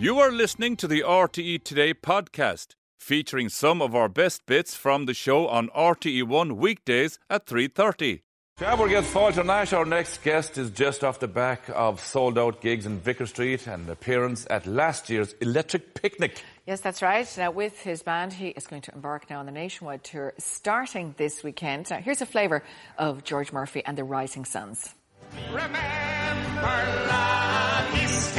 You are listening to the RTE Today podcast, featuring some of our best bits from the show on RTE1 weekdays at 3.30. Jabber gets Falter Nash. Our next guest is just off the back of sold out gigs in Vicar Street and an appearance at last year's Electric Picnic. Yes, that's right. Now, with his band, he is going to embark now on the nationwide tour starting this weekend. Now, here's a flavour of George Murphy and the Rising Sons. Remember, love is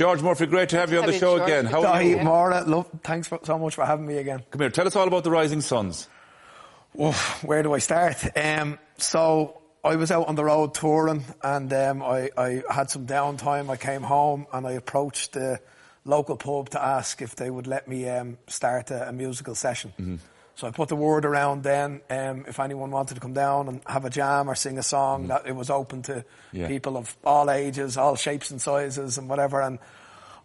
George Murphy, great to have you on the show George. again. How are you? Maura, love, thanks for, so much for having me again. Come here, tell us all about the Rising Sons. Oof, where do I start? Um, so I was out on the road touring, and um, I, I had some downtime. I came home and I approached the local pub to ask if they would let me um, start a, a musical session. So I put the word around then um, if anyone wanted to come down and have a jam or sing a song, that it was open to Yeah. people of all ages, all shapes and sizes, and whatever. And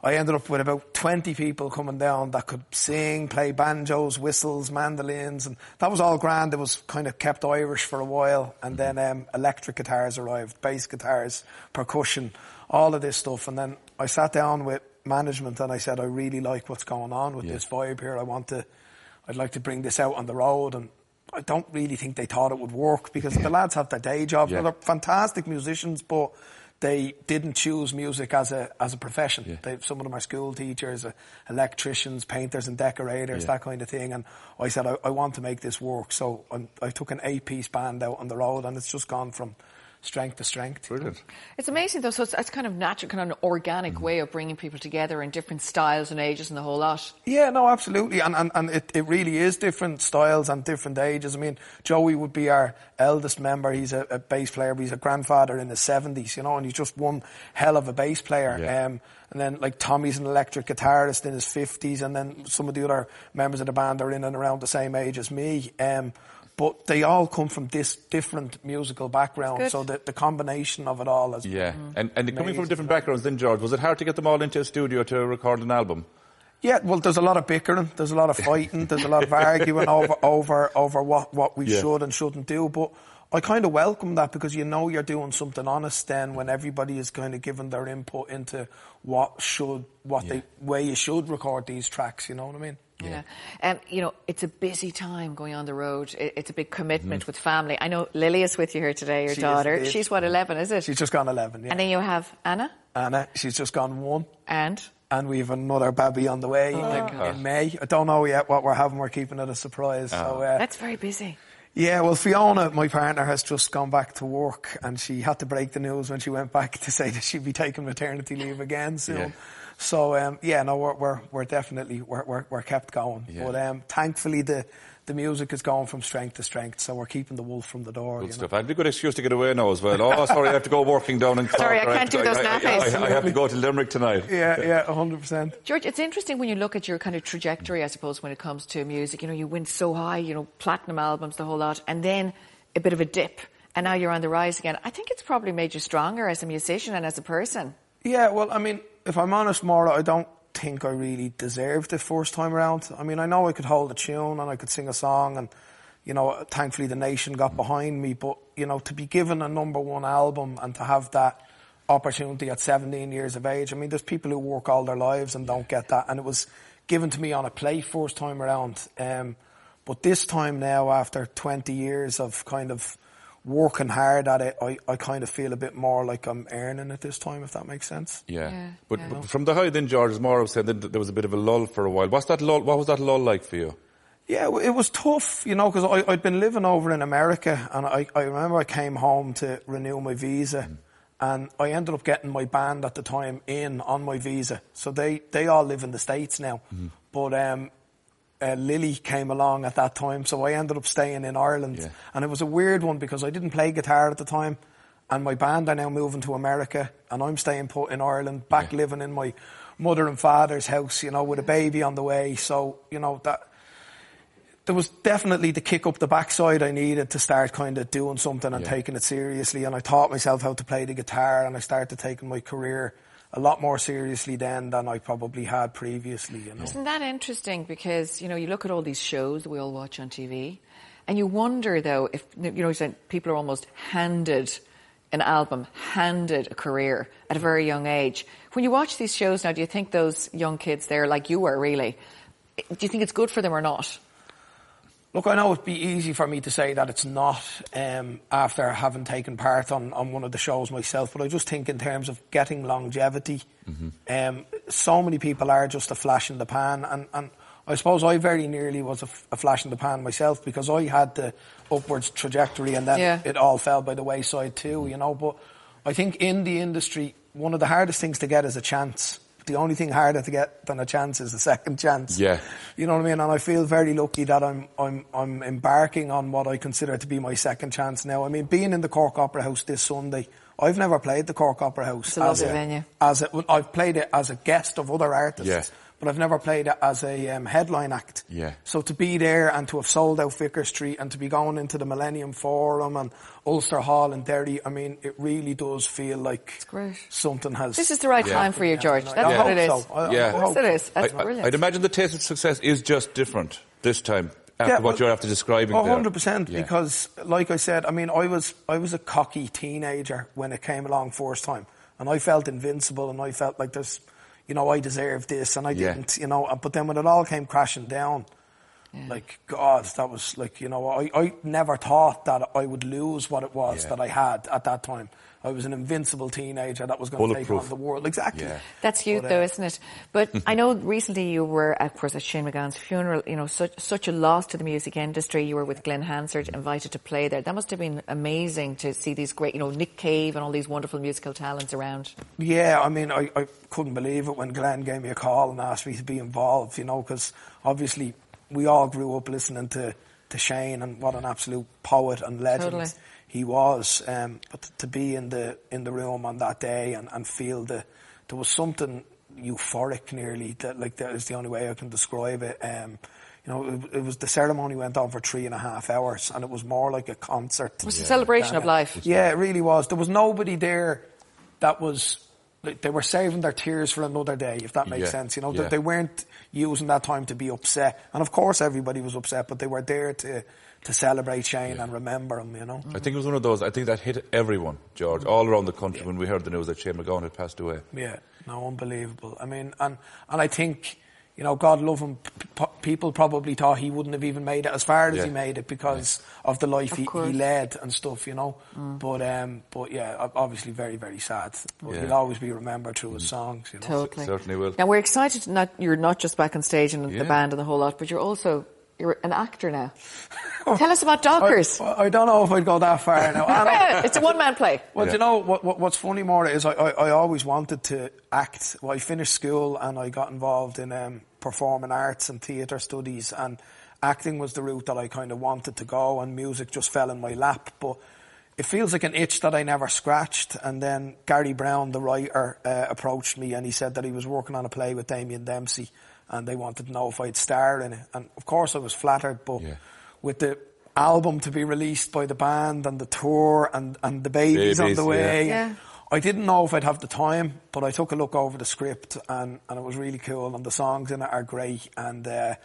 I ended up with about 20 people coming down that could sing, play banjos, whistles, mandolins, and that was all grand. It was kind of kept Irish for a while, and then um, electric guitars arrived, bass guitars, percussion, all of this stuff. And then I sat down with management and I said, I really like what's going on with Yeah. this vibe here. I want to, I'd like to bring this out on the road. And I don't really think they thought it would work because the lads have their day jobs. Yeah. They're fantastic musicians, but they didn't choose music as a as a profession. Yeah. They, some of them are school teachers, uh, electricians, painters and decorators, Yeah. that kind of thing. And I said, I, I want to make this work. So i I took an eight-piece band out on the road, and it's just gone from strength to strength. Brilliant. It's amazing, though. So it's, it's kind of natural, kind of an organic way of bringing people together in different styles and ages and the whole lot. Yeah, no, absolutely. And, and, and it, it really is different styles and different ages. I mean, Joey would be our eldest member. He's a, a bass player, but he's a grandfather in his 70s, you know, and he's just one hell of a bass player. Yeah. Um, and then, like, Tommy's an electric guitarist in his 50s, and then some of the other members of the band are in and around the same age as me. Um, but they all come from this different musical background, so the, the combination of it all is Yeah. Mm-hmm. And, and coming from different backgrounds then, George, was it hard to get them all into a studio to record an album? Yeah, well, there's a lot of bickering, there's a lot of fighting, there's a lot of arguing over over over what what we Yeah. should and shouldn't do. But I kind of welcome that because you know you're doing something honest then when everybody is kind of giving their input into what should what Yeah. they way you should record these tracks. You know what I mean? Yeah. Um, you know, it's a busy time going on the road. It's a big commitment Mm-hmm. with family. I know Lily is with you here today, your She daughter. indeed. She's what, 11, is it? She's just gone eleven. Yeah, and then you have Anna Anna, she's just gone one. and And we have another baby on the way Oh, in, in May. I don't know yet what we're having. We're keeping it a surprise. So, uh, that's very busy. Yeah, well, Fiona, my partner, has just gone back to work, and she had to break the news when she went back to say that she'd be taking maternity leave again soon. Yeah. So, um, yeah, no, we're we're, we're definitely we're, we're we're kept going, Yeah. but um, thankfully the the music is going from strength to strength, so we're keeping the wolf from the door. Good you know? stuff. I'd be a good excuse to get away now as well. Oh, sorry, I have to go working down in Cork. Sorry, I can't have to- do those I, I, nappies. I, I have to go to Limerick tonight. Yeah, yeah, hundred percent. George, it's interesting when you look at your kind of trajectory, I suppose, when it comes to music. You know, you went so high, you know, platinum albums, the whole lot, and then a bit of a dip, and now you're on the rise again. I think it's probably made you stronger as a musician and as a person. Yeah, well, I mean, if I'm honest, Maura, I don't think I really deserved it first time around. I mean, I know I could hold a tune and I could sing a song, and you know, thankfully the nation got behind me. But you know, to be given a number one album and to have that opportunity at 17 years of age, I mean, there's people who work all their lives and don't get that, and it was given to me on a play first time around. Um, but this time now, after 20 years of kind of working hard at it, I, I kind of feel a bit more like I'm earning it this time, if that makes sense. Yeah. Yeah, but, yeah. but from the high then, George, as Maura said, that there was a bit of a lull for a while. What's that lull, what was that lull like for you? Yeah, it was tough, you know, because I'd been living over in America, and I, I remember I came home to renew my visa, and I ended up getting my band at the time in on my visa. So they, they all live in the States now. But um, uh, Lily came along at that time, so I ended up staying in Ireland, Yeah. and it was a weird one because I didn't play guitar at the time, and my band are now moving to America, and I'm staying put in Ireland, back Yeah. living in my mother and father's house, you know, with a baby on the way. So you know that there was definitely the kick up the backside I needed to start kind of doing something and Yeah. taking it seriously. And I taught myself how to play the guitar, and I started taking my career a lot more seriously then than I probably had previously. You know. Isn't that interesting? Because you know, you look at all these shows that we all watch on TV, and you wonder though if you know, you said people are almost handed an album, handed a career at a very young age. When you watch these shows now, do you think those young kids there, like you were, really, do you think it's good for them or not? Look, I know it'd be easy for me to say that it's not um, after having taken part on, on one of the shows myself, but I just think in terms of getting longevity, um, so many people are just a flash in the pan, and, and I suppose I very nearly was a, f- a flash in the pan myself because I had the upwards trajectory and then Yeah. it all fell by the wayside too, you know. But I think in the industry, one of the hardest things to get is a chance. The only thing harder to get than a chance is a second chance. Yeah. You know what I mean? And I feel very lucky that I'm I'm I'm embarking on what I consider to be my second chance now. I mean, being in the Cork Opera House this Sunday, I've never played the Cork Opera House. It's a lovely venue. As a, well, I've played it as a guest of other artists, Yeah. But I've never played it as a um, headline act. Yeah. So to be there and to have sold out Vicar Street and to be going into the Millennium Forum and Ulster Hall and Derry, I mean, it really does feel like great. something has. This is the right Yeah. time for you, George. I That's Yeah. what it is. so. I- I Yeah. Of course hope it is. That's I, brilliant. would imagine the taste of success is just different this time after Yeah, what well- you're after describing Oh, there. 100% Yeah. because like I said, I mean I was I was a cocky teenager when it came along first time and I felt invincible and I felt like there's you know I deserved this and I Yeah. didn't, you know, but then when it all came crashing down like God, that was like you know I, I never thought that I would lose what it was Yeah. that I had at that time. I was an invincible teenager that was going to take on the world. Exactly. Yeah. That's youth, But, uh, though, isn't it? But I know recently you were, of course, at Shane MacGowan's funeral. You know, such such a loss to the music industry. You were with Glen Hansard, invited to play there. That must have been amazing to see these great, you know, Nick Cave and all these wonderful musical talents around. Yeah, I mean, I, I couldn't believe it when Glenn gave me a call and asked me to be involved, you know, because obviously we all grew up listening to, to Shane and what an absolute poet and legend Totally. he was. Um, but to be in the in the room on that day and, and feel the there was something euphoric nearly that like that is the only way I can describe it. Um, you know, it, it was the ceremony went on for three and a half hours, and it was more like a concert. It was a celebration of life. Yeah, it really was. There was nobody there that was. They were saving their tears for another day, if that makes Yeah, sense. You know, yeah. they weren't using that time to be upset. And of course, everybody was upset, but they were there to to celebrate Shane and remember him. You know. I think it was one of those. I think that hit everyone, George, all around the country when we heard the news that Shane MacGowan had passed away. Yeah, no, unbelievable. I mean, and and I think, you know, God love him. p- p- people probably thought he wouldn't have even made it as far as Yeah. he made it because of the life Of he, he led and stuff, you know. But um, but yeah, obviously very very sad. But Yeah. he'll always be remembered through his songs, you know. Totally. Certainly will. Now we're excited. Not you're not just back on stage and Yeah. the band and the whole lot, but you're also you're an actor now. Tell us about Dockers. I, I don't know if I'd go that far now. And- it's a one man play. Well, Yeah. do you know what, what, what's funny, Maura, is I, I, I always wanted to act. Well, I finished school and I got involved in um, performing arts and theatre studies, and acting was the route that I kind of wanted to go, and music just fell in my lap. But it feels like an itch that I never scratched. And then Gary Brown, the writer, uh, approached me and he said that he was working on a play with Damien Dempsey, and they wanted to know if I'd star in it. And of course, I was flattered, but Yeah. with the album to be released by the band and the tour and, and the babies, on the way. yeah. Yeah. I didn't know if I'd have the time, but I took a look over the script and, and it was really cool and the songs in it are great and uh,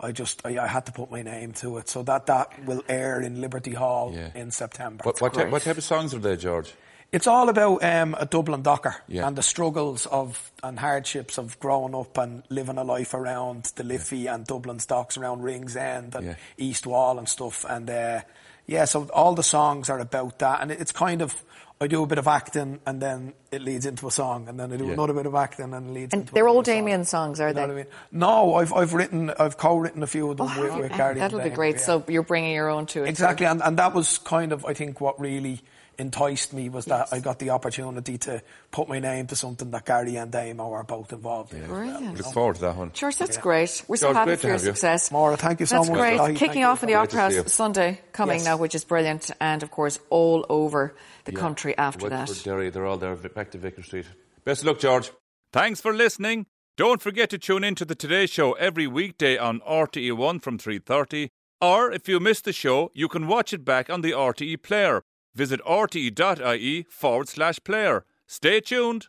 I just I, I had to put my name to it. So that that will air in Liberty Hall Yeah. in September. What, what, type, what type of songs are they, George? It's all about um, a Dublin docker Yeah. and the struggles of and hardships of growing up and living a life around the Liffey and Dublin docks around Ringsend and Yeah. East Wall and stuff. And uh, yeah, so all the songs are about that, and it's kind of. I do a bit of acting and then it leads into a song and then I do Yeah. another bit of acting and it leads And into they're all another song. Damien songs, are You know they? what I mean? No, I've I've written I've co-written a few of them Oh, with, have with Gary. That'll be Damien, great. yeah. So you're bringing your own to it. Exactly, and, and that was kind of, I think, what really enticed me was that I got the opportunity to put my name to something that Gary and Damo are both involved in. Brilliant. Look forward to that one. George, that's great. We're so George, happy for your have you. success. Maura, thank you so That's much. That's great. Dáithí, Kicking you. off in the Opera see. House Sunday coming Yes. now, which is brilliant, and of course all over the country after Wexford, that. Derry, they're all there back to Vicar Street. Best of luck, George. Thanks for listening. Don't forget to tune in to the Today Show every weekday on RTE1 from 3.30. Or if you missed the show, you can watch it back on the RTE player. Visit rte.ie forward slash player. Stay tuned.